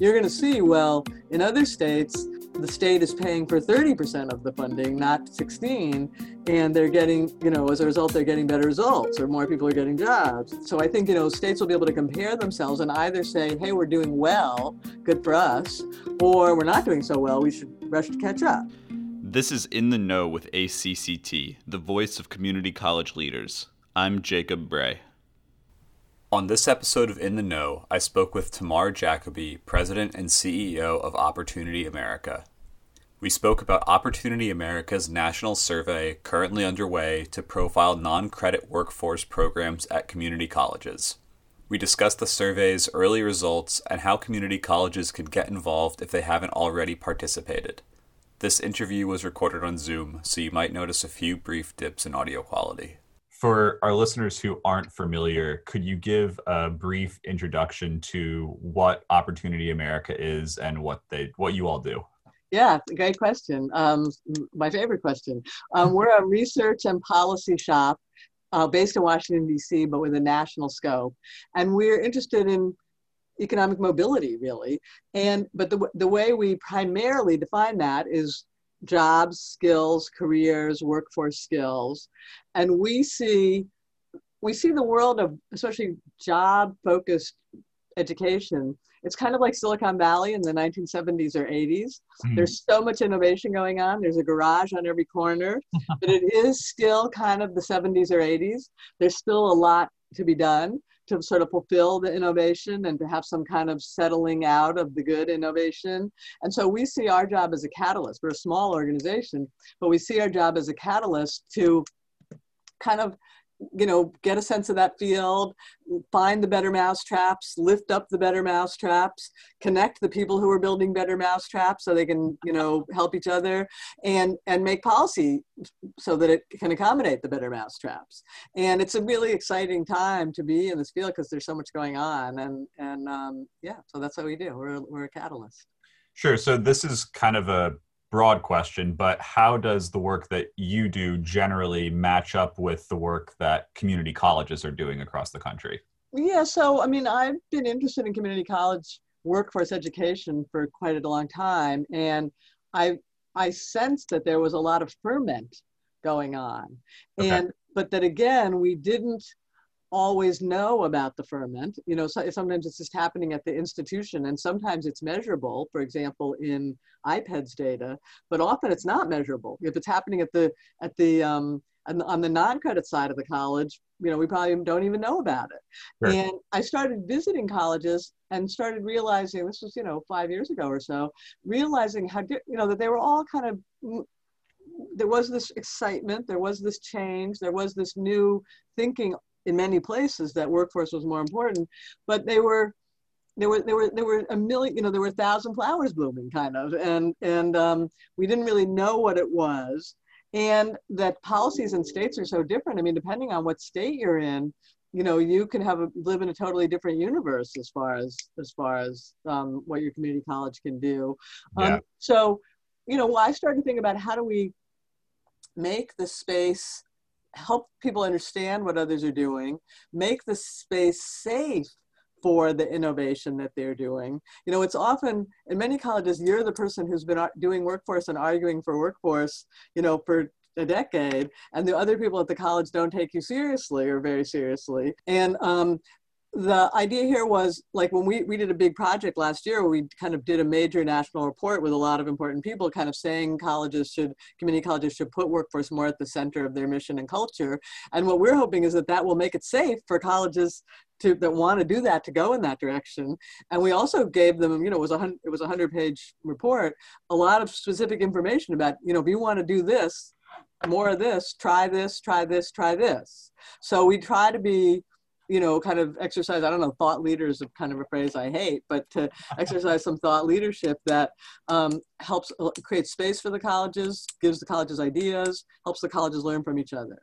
you're going to see, well, in other states, the state is paying for 30% of the funding, not 16, and they're getting, you know, as a result, they're getting better results or more people are getting jobs. So I think, you know, states will be able to compare themselves and either say, hey, we're doing well, good for us, or we're not doing so well, we should rush to catch up. This is In the Know with ACCT, the voice of community college leaders. I'm Jacob Bray. On this episode of In the Know, I spoke with Tamar Jacoby, President and CEO of Opportunity America. We spoke about Opportunity America's national survey currently underway to profile non credit workforce programs at community colleges. We discussed the survey's early results and how community colleges can get involved if they haven't already participated. This interview was recorded on Zoom, so you might notice a few brief dips in audio quality for our listeners who aren't familiar, could you give a brief introduction to what Opportunity America is and what they what you all do? Yeah, great question. Um, my favorite question. Um, we're a research and policy shop uh, based in Washington D.C., but with a national scope, and we're interested in economic mobility, really. And but the the way we primarily define that is jobs, skills, careers, workforce skills. And we see we see the world of especially job focused education. It's kind of like Silicon Valley in the 1970s or 80s. Mm-hmm. There's so much innovation going on. There's a garage on every corner, but it is still kind of the 70s or 80s. There's still a lot to be done to sort of fulfill the innovation and to have some kind of settling out of the good innovation. And so we see our job as a catalyst. We're a small organization, but we see our job as a catalyst to kind of you know, get a sense of that field, find the better mousetraps, lift up the better mousetraps, connect the people who are building better mousetraps so they can, you know, help each other and, and make policy so that it can accommodate the better mousetraps. And it's a really exciting time to be in this field because there's so much going on. And, and um, yeah, so that's what we do. We're, we're a catalyst. Sure. So this is kind of a broad question, but how does the work that you do generally match up with the work that community colleges are doing across the country? Yeah, so I mean, I've been interested in community college workforce education for quite a long time, and I I sensed that there was a lot of ferment going on, okay. and but that again we didn't always know about the ferment. You know, so, sometimes it's just happening at the institution and sometimes it's measurable, for example, in IPEDS data, but often it's not measurable. If it's happening at the, at the, um, on the non-credit side of the college, you know, we probably don't even know about it. Sure. And I started visiting colleges and started realizing, this was, you know, five years ago or so, realizing how, you know, that they were all kind of there was this excitement, there was this change, there was this new thinking in many places that workforce was more important, but they were there were there were there were a million you know there were a thousand flowers blooming kind of and and um, we didn't really know what it was. And that policies in states are so different. I mean depending on what state you're in you know you can have a, live in a totally different universe as far as as far as um, what your community college can do. Um, so you know well, i started to think about how do we make the space help people understand what others are doing, make the space safe for the innovation that they're doing. You know, it's often in many colleges, you're the person who's been doing workforce and arguing for workforce, you know, for a decade, and the other people at the college don't take you seriously or very seriously. And um, the idea here was like when we, we did a big project last year, we kind of did a major national report with a lot of important people kind of saying colleges should, community colleges should put workforce more at the center of their mission and culture. And what we're hoping is that that will make it safe for colleges to, that want to do that to go in that direction. And we also gave them, you know, it was a hundred, it was a hundred page report, a lot of specific information about, you know, if you want to do this, more of this, try this, try this, try this. So we try to be you know, kind of exercise, I don't know, thought leaders of kind of a phrase I hate, but to exercise some thought leadership that um, helps uh, create space for the colleges, gives the colleges ideas, helps the colleges learn from each other.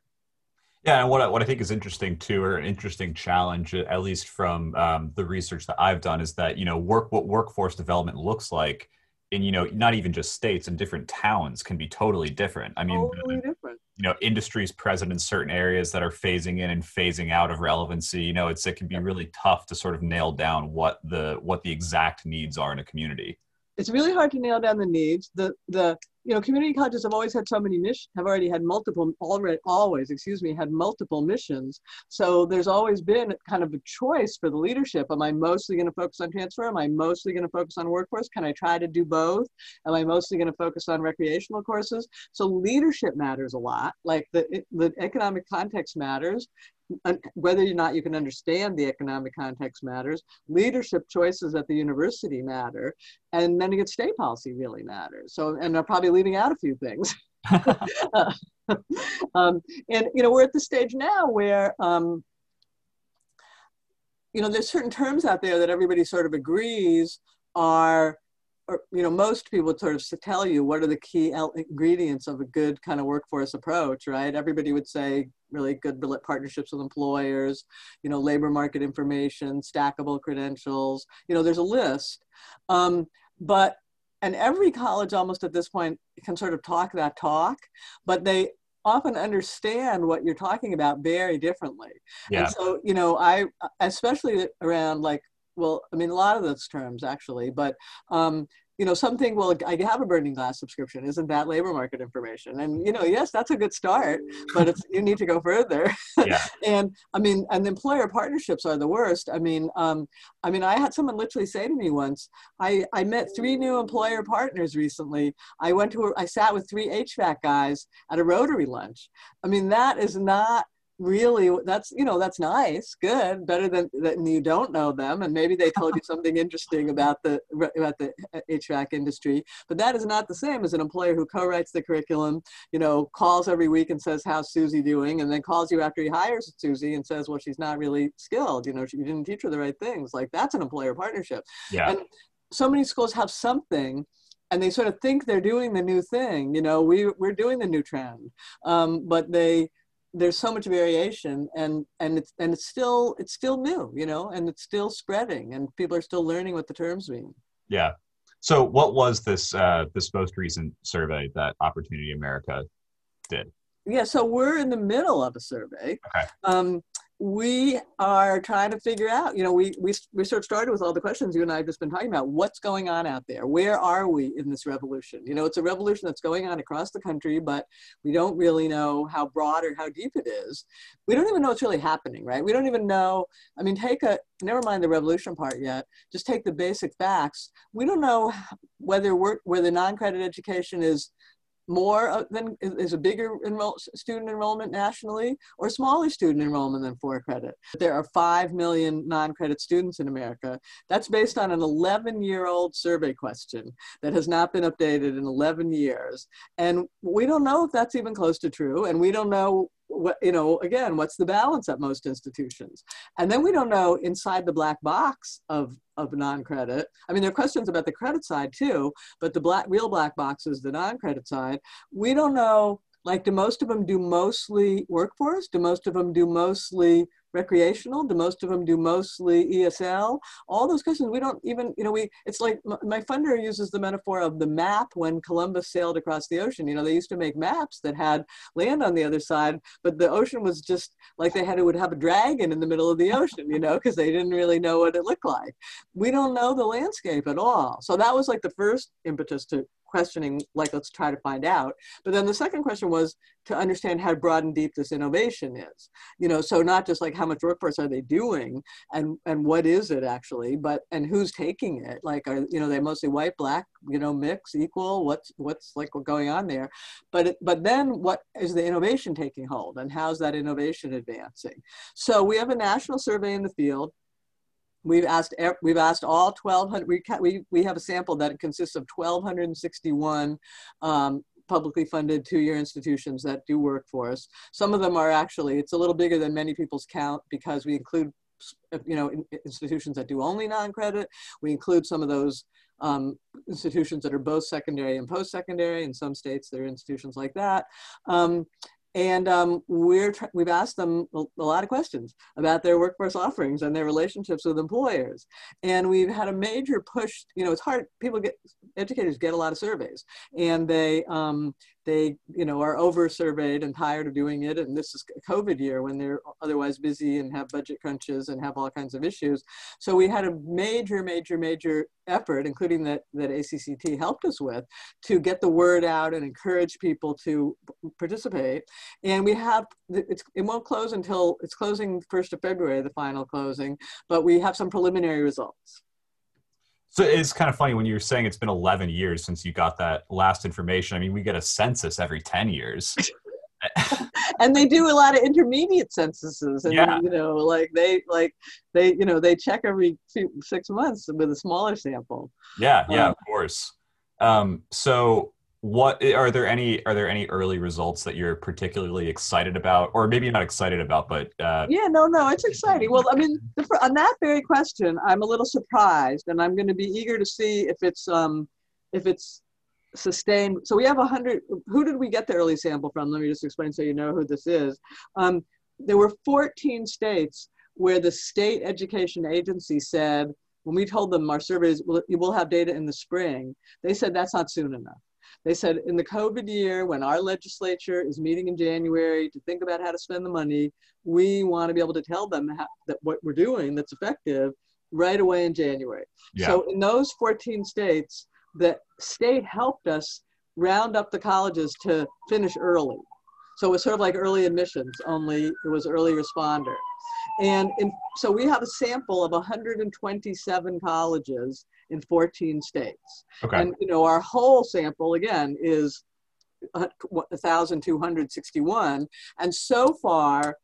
Yeah, and what I, what I think is interesting too, or an interesting challenge, at least from um, the research that I've done, is that you know work what workforce development looks like in you know not even just states and different towns can be totally different. I mean, totally different you know industries present in certain areas that are phasing in and phasing out of relevancy you know it's it can be really tough to sort of nail down what the what the exact needs are in a community it's really hard to nail down the needs. The the you know community colleges have always had so many missions have already had multiple already always excuse me had multiple missions. So there's always been kind of a choice for the leadership. Am i mostly going to focus on transfer? Am i mostly going to focus on workforce? Can i try to do both? Am i mostly going to focus on recreational courses? So leadership matters a lot. Like the the economic context matters whether or not you can understand the economic context matters, leadership choices at the university matter, and then again, state policy really matters. So, and I'm probably leaving out a few things. um, and you know, we're at the stage now where um, you know there's certain terms out there that everybody sort of agrees are or, you know, most people would sort of tell you what are the key ingredients of a good kind of workforce approach, right? Everybody would say really good partnerships with employers, you know, labor market information, stackable credentials, you know, there's a list. Um, but, and every college almost at this point can sort of talk that talk, but they often understand what you're talking about very differently. Yeah. And so, you know, I, especially around like well, I mean, a lot of those terms actually, but um, you know, something, well, I have a burning glass subscription. Isn't that labor market information? And, you know, yes, that's a good start, but it's, you need to go further. Yeah. and I mean, and employer partnerships are the worst. I mean, um, I mean, I had someone literally say to me once, I, I met three new employer partners recently. I went to, a, I sat with three HVAC guys at a Rotary lunch. I mean, that is not really that's you know that's nice good better than than you don't know them and maybe they told you something interesting about the about the hvac industry but that is not the same as an employer who co-writes the curriculum you know calls every week and says how's susie doing? and then calls you after he hires susie and says well she's not really skilled you know you didn't teach her the right things. Like that's an employer partnership. Yeah. And so many schools have something and they sort of think they're doing the new thing you know we, we're doing the new trend um, but they there's so much variation and and it's and it's still it's still new you know and it's still spreading and people are still learning what the terms mean. Yeah. So what was this uh, this most recent survey that opportunity america did? Yeah so we're in the middle of a survey. Okay. um, we are trying to figure out, you know, we, we, we sort of started with all the questions you and I have just been talking about. What's going on out there? Where are we in this revolution? You know, it's a revolution that's going on across the country, but we don't really know how broad or how deep it is. We don't even know what's really happening, right? We don't even know. I mean, take a, never mind the revolution part yet, just take the basic facts. We don't know whether we're, whether non-credit education is more uh, than is a bigger enroll, student enrollment nationally or smaller student enrollment than for credit. There are 5 million non-credit students in America. That's based on an 11 year old survey question that has not been updated in 11 years. And we don't know if that's even close to true. And we don't know what you know again what's the balance at most institutions? And then we don't know inside the black box of of non-credit. I mean there are questions about the credit side too but the black real black box is the non-credit side. We don't know like do most of them do mostly workforce? Do most of them do mostly recreational? Do most of them do mostly ESL? All those questions we don't even, you know, we, it's like my funder uses the metaphor of the map when Columbus sailed across the ocean. You know, they used to make maps that had land on the other side, but the ocean was just like they had, it would have a dragon in the middle of the ocean, you know, because they didn't really know what it looked like. We don't know the landscape at all. So that was like the first impetus to questioning, like, let's try to find out. But then the second question was to understand how broad and deep this innovation is. You know, so not just like how much workforce are they doing and, and what is it actually, but, and who's taking it? Like, are, you know, they mostly white, black, you know, mix, equal, what's, what's like going on there? But, but then what is the innovation taking hold and how's that innovation advancing? So we have a national survey in the field We've asked we've asked all 1,200. We, we we have a sample that consists of 1,261 um, publicly funded two-year institutions that do workforce. Some of them are actually it's a little bigger than many people's count because we include you know institutions that do only non-credit. We include some of those um, institutions that are both secondary and post-secondary. In some states, there are institutions like that. Um, and um, we're we've asked them a, a, lot of questions about their workforce offerings and their relationships with employers. And we've had a major push. You know, it's hard. People get educators get a lot of surveys and they um, they you know are over surveyed and tired of doing it and this is a covid year when they're otherwise busy and have budget crunches and have all kinds of issues. So we had a major major major effort including that that acct helped us with to get the word out and encourage people to participate. And we have it's, it won't close until it's closing 1st of february the final closing but we have some preliminary results so it's kind of funny when you were saying it's been 11 years since you got that last information. I mean, we get a census every 10 years. and they do a lot of intermediate censuses and yeah. you know like they like they you know they check every six months with a smaller sample yeah yeah um, of course um, so what are there any are there any early results that you're particularly excited about? Or maybe not excited about but uh... yeah no no it's exciting. Well i mean on that very question i'm a little surprised and i'm going to be eager to see if it's um if it's sustained. So we have a hundred who did we get the early sample from? Let me just explain so you know who this is. Um, there were 14 states where the state education agency said when we told them our surveys will, will have data in the spring they said that's not soon enough they said in the COVID year, when our legislature is meeting in January to think about how to spend the money, we want to be able to tell them how, that what we're doing that's effective right away in January. Yeah. So in those 14 states, the state helped us round up the colleges to finish early. So it was sort of like early admissions, only it was early responder. And in, so we have a sample of 127 colleges in 14 states. Okay. And you know, our whole sample again is 1,261, and so far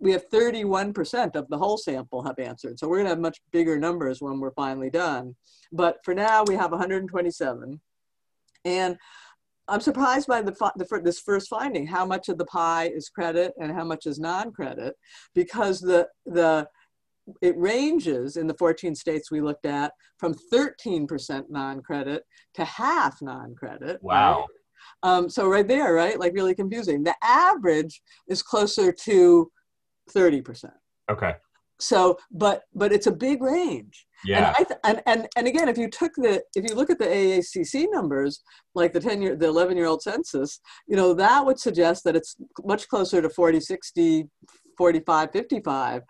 we have 31% of the whole sample have answered. So we're going to have much bigger numbers when we're finally done. But for now, we have 127. And I'm surprised by the, the, this first finding, how much of the pie is credit and how much is non-credit, because the, the it ranges in the 14 states we looked at from 13% non-credit to half non-credit. Wow. Right? Um, so right there, right, like really confusing. The average is closer to 30%. Okay. So, but but it's a big range. Yeah. And, th- and and and again, if you took the if you look at the AACC numbers, like the 10 year the 11 year old census, you know that would suggest that it's much closer to 40, 60, 45, 55.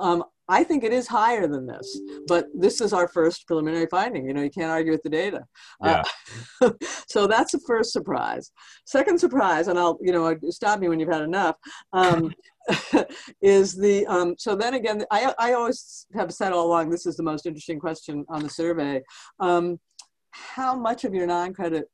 Um, I think it is higher than this, but this is our first preliminary finding. You know, you can't argue with the data. Yeah. Uh, so that's the first surprise. Second surprise, and I'll, you know, stop me when you've had enough, um, is the, um, so then again, I, I always have said all along, this is the most interesting question on the survey. Um, how much of your non-credit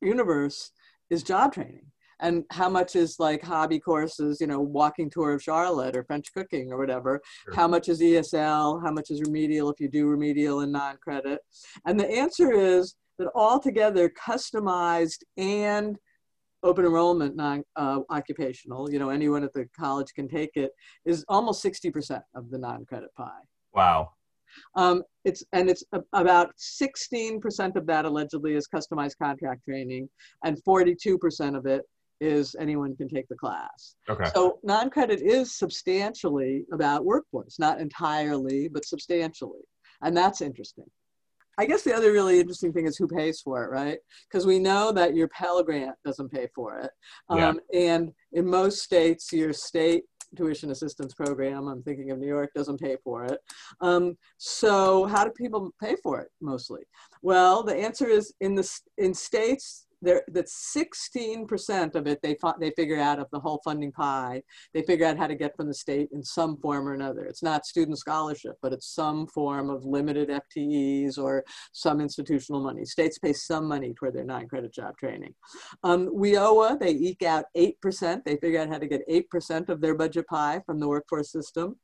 universe is job training? And how much is like hobby courses you know walking tour of charlotte or french cooking or whatever? Sure. how much is esl how much is remedial if you do remedial and non-credit? And the answer is that altogether customized and open enrollment non uh, occupational you know anyone at the college can take it is almost 60% of the non-credit pie. Wow. Um, it's and it's about 16% of that allegedly is customized contract training, and 42% of it is anyone can take the class. Okay. So non-credit is substantially about workforce, not entirely, but substantially. And that's interesting. I guess the other really interesting thing is who pays for it, right? Because we know that your Pell Grant doesn't pay for it. Yeah. Um, and in most states, your state tuition assistance program, I'm thinking of New York, doesn't pay for it. Um, so how do people pay for it mostly? Well, the answer is in the in states there that 16% of it they they figure out of the whole funding pie. They figure out how to get from the state in some form or another. It's not student scholarship but it's some form of limited ftes or some institutional money. States pay some money toward their non-credit job training. Um, they eke out 8% they figure out how to get 8% of their budget pie from the workforce system.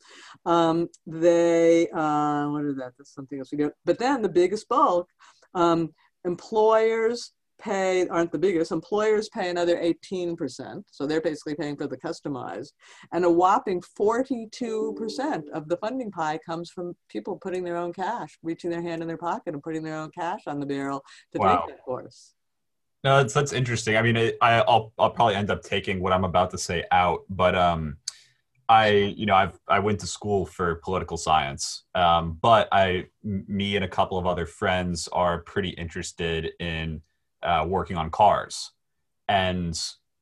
Um, they uh, what is that? That's something else we do but then the biggest bulk um, employers pay aren't the biggest. Employers pay another 18%. So they're basically paying for the customized. And a whopping 42% of the funding pie comes from people putting their own cash, reaching their hand in their pocket and putting their own cash on the barrel to wow. take that course. No, that's that's interesting. I mean, I, I'll I'll probably end up taking what I'm about to say out, but um, I, you know, I've I went to school for political science, um, but I, me and a couple of other friends are pretty interested in uh, working on cars, and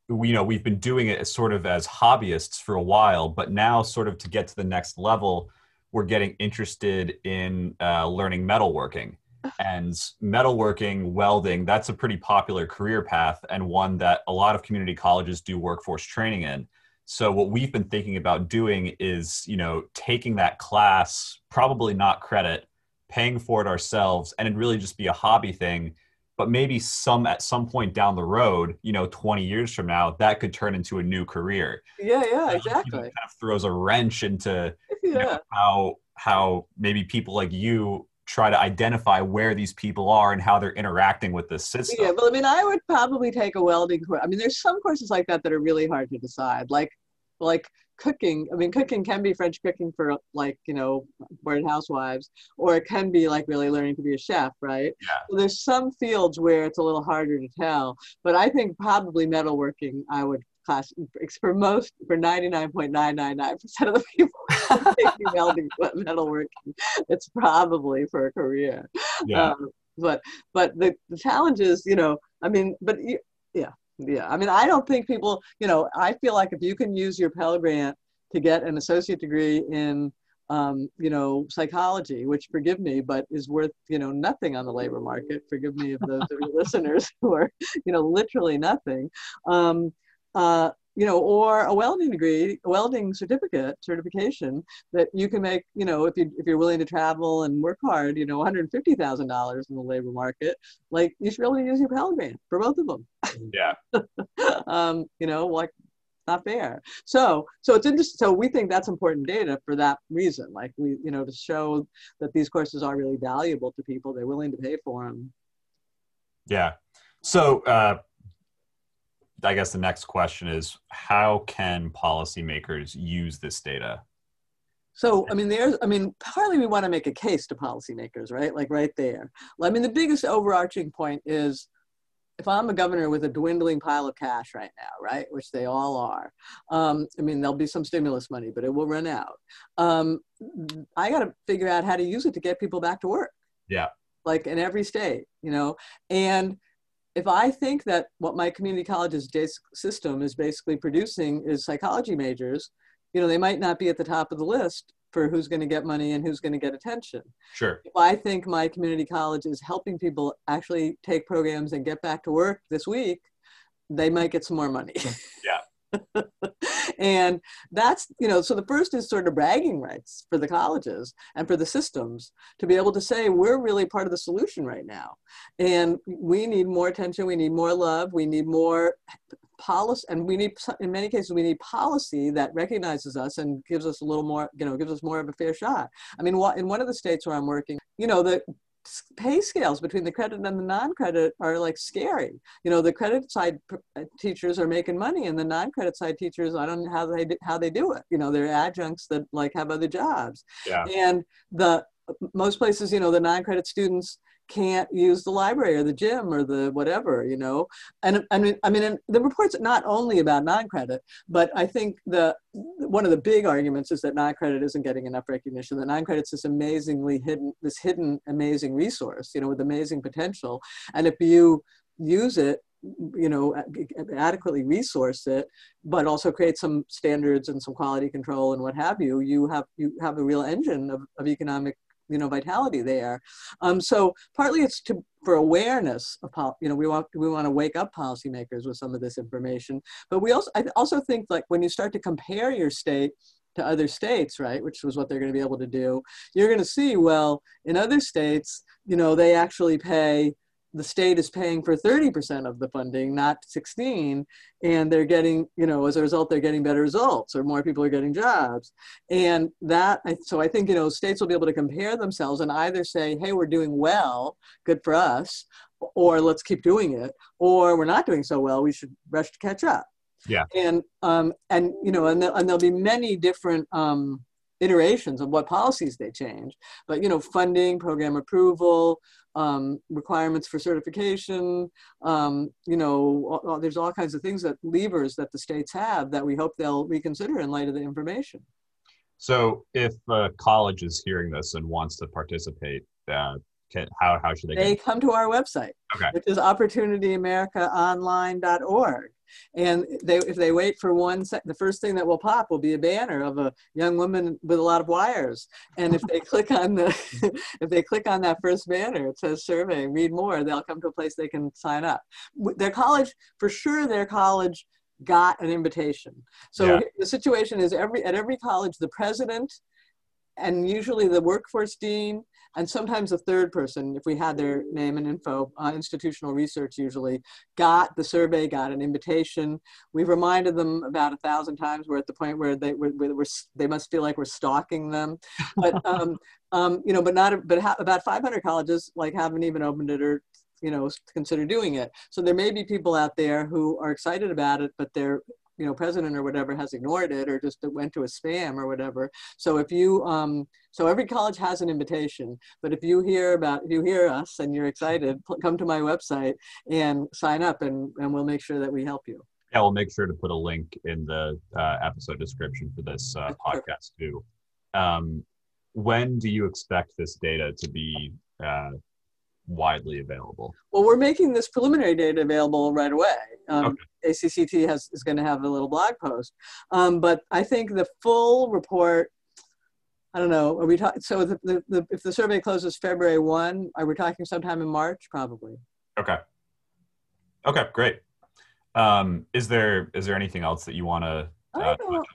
we, you know, we've been doing it as sort of as hobbyists for a while, but now, sort of to get to the next level, we're getting interested in uh, learning metalworking and metalworking, welding, that's a pretty popular career path and one that a lot of community colleges do workforce training in. So what we've been thinking about doing is, you know, taking that class, probably not credit, paying for it ourselves, and it really just be a hobby thing. But maybe some at some point down the road, you know, 20 years from now, that could turn into a new career. Yeah, yeah, exactly. kind of throws a wrench into yeah. you know, how how maybe people like you try to identify where these people are and how they're interacting with this system. Yeah, but I mean, I would probably take a welding course. I mean, there's some courses like that that are really hard to decide. Like, like cooking. I mean, cooking can be French cooking for like you know bored housewives, or it can be like really learning to be a chef, right? Yeah. So there's some fields where it's a little harder to tell, but I think probably metalworking I would class for most for 99.999% of the people taking welding metalworking it's probably for a career yeah. Um, but but the, the challenge is you know i mean but yeah yeah i mean i don't think people you know i feel like if you can use your pell grant to get an associate degree in um, you know, psychology, which forgive me, but is worth, you know, nothing on the labor market. Forgive me of those of your listeners who are, you know, literally nothing. Um, uh, you know, or a welding degree, a welding certificate, certification that you can make, you know, if you if you're willing to travel and work hard, you know, one hundred fifty thousand dollars in the labor market, like you should be able to use your Pell Grant for both of them. Yeah. um, you know, like not fair. So so it's interesting. So we think that's important data for that reason. Like we, you know, to show that these courses are really valuable to people, they're willing to pay for them. Yeah. So uh, I guess the next question is how can policymakers use this data? So, I mean, there's, I mean, partly we want to make a case to policymakers, right? Like right there. I mean, the biggest overarching point is if I'm a governor with a dwindling pile of cash right now, right, which they all are, um, I mean, there'll be some stimulus money, but it will run out. Um, I got to figure out how to use it to get people back to work. Yeah. Like in every state, you know, and if I think that what my community college's system is basically producing is psychology majors, you know, they might not be at the top of the list for who's going to get money and who's going to get attention. Sure. If I think my community college is helping people actually take programs and get back to work this week, they might get some more money. yeah. and that's you know so the first is sort of bragging rights for the colleges and for the systems to be able to say we're really part of the solution right now. And we need more attention we need more love we need more policy and we need in many cases we need policy that recognizes us and gives us a little more you know gives us more of a fair shot. I mean in one of the states where i'm working you know the pay scales between the credit and the non-credit are like scary. You know, the credit side uh, teachers are making money, and the non-credit side teachers, I don't know how they do, how they do it. You know, they're adjuncts that like have other jobs. Yeah. And the most places, you know, the non-credit students can't use the library or the gym or the whatever, you know. And I mean, I mean, the report's not only about non-credit, but I think the one of the big arguments is that non-credit isn't getting enough recognition. That non-credit's this amazingly hidden, this hidden amazing resource, you know, with amazing potential. And if you use it you know adequately resource it but also create some standards and some quality control and what have you you have you have a real engine of, of economic you know vitality there. Um, so partly it's to for awareness of you know we want we want to wake up policymakers with some of this information, but we also I also think like when you start to compare your state to other states, right, which was what they're going to be able to do, you're going to see well in other states, you know, they actually pay the state is paying for 30% of the funding, not 16, and they're getting, you know, as a result, they're getting better results or more people are getting jobs. And that, so I think, you know, states will be able to compare themselves and either say, hey, we're doing well, good for us, or let's keep doing it, or we're not doing so well, we should rush to catch up. Yeah. And, um, and you know, and, and there'll be many different, um, iterations of what policies they change but you know funding program approval um, requirements for certification. Um, you know, all, there's all kinds of things that levers that the states have that we hope they'll reconsider in light of the information. So, if a college is hearing this and wants to participate, uh, can, how, how should they? They come to our website, okay. which is opportunityamericaonline.org. And they, if they wait for one sec, the first thing that will pop will be a banner of a young woman with a lot of wires. And if they click on the, if they click on that first banner, it says survey, read more, they'll come to a place they can sign up. Their college, for sure, their college got an invitation. So yeah. the situation is every at every college, the president and usually the workforce dean and sometimes a third person, if we had their name and info, uh, institutional research usually, got the survey, got an invitation. We've reminded them about a thousand times. We're at the point where they were, where they must feel like we're stalking them, but um, um, you know, but not but ha- about 500 colleges like haven't even opened it or you know consider doing it. So there may be people out there who are excited about it, but they're you know president or whatever has ignored it or just went to a spam or whatever. So if you um so every college has an invitation but if you hear about if you hear us and you're excited come to my website and sign up and and we'll make sure that we help you. Yeah we'll make sure to put a link in the uh, episode description for this uh, podcast too. Um, when do you expect this data to be uh, widely available? Well, we're making this preliminary data available right away. Um, okay. ACCT has, is going to have a little blog post. Um, but I think the full report, I don't know, are we talking, so the, the, the, if the survey closes February 1, are we talking sometime in March? Probably. Okay. Okay, great. Um, is there is there anything else that you want to I don't.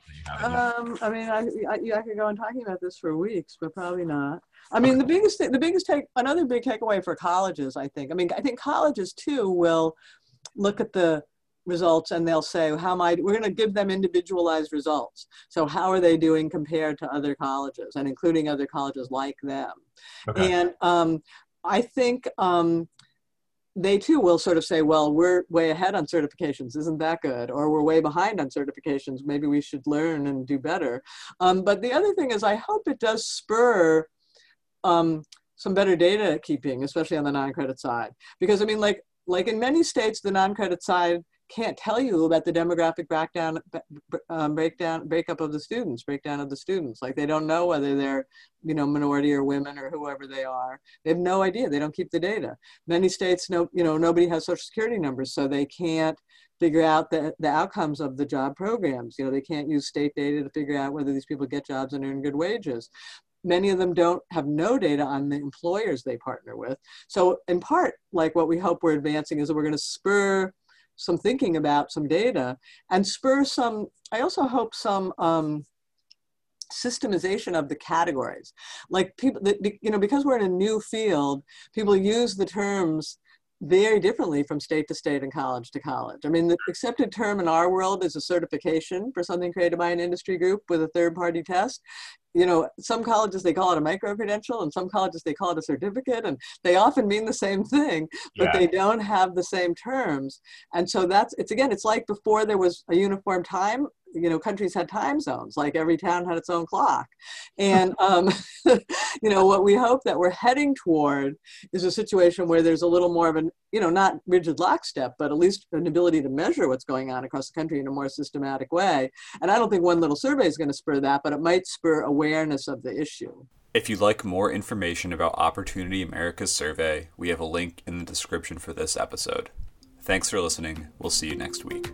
Um, I mean, I, I, I could go on talking about this for weeks, but probably not. I mean, the biggest thing, the biggest take, another big takeaway for colleges, I think. I mean, I think colleges too will look at the results and they'll say, how am I, we're going to give them individualized results. So how are they doing compared to other colleges and including other colleges like them? Okay. And um, I think um, they too will sort of say, well, we're way ahead on certifications. Isn't that good? Or we're way behind on certifications. Maybe we should learn and do better. Um, but the other thing is, I hope it does spur um, some better data keeping, especially on the non-credit side. Because I mean, like, like in many states, the non-credit side can't tell you about the demographic breakdown, um, breakdown, breakup of the students, breakdown of the students. Like they don't know whether they're, you know, minority or women or whoever they are. They have no idea. They don't keep the data. Many states, no, you know, nobody has social security numbers, so they can't figure out the, the outcomes of the job programs. You know, they can't use state data to figure out whether these people get jobs and earn good wages many of them don't have no data on the employers they partner with. So in part, like what we hope we're advancing is that we're going to spur some thinking about some data and spur some, I also hope some um, systemization of the categories. Like people, that, you know, because we're in a new field, people use the terms very differently from state to state and college to college. I mean, the accepted term in our world is a certification for something created by an industry group with a third party test. You know, some colleges they call it a micro credential, and some colleges they call it a certificate, and they often mean the same thing, but yeah. they don't have the same terms. And so that's it's again, it's like before there was a uniform time you know countries had time zones like every town had its own clock and um, you know what we hope that we're heading toward is a situation where there's a little more of an you know not rigid lockstep but at least an ability to measure what's going on across the country in a more systematic way and i don't think one little survey is going to spur that but it might spur awareness of the issue if you'd like more information about Opportunity America's survey, we have a link in the description for this episode. Thanks for listening. We'll see you next week.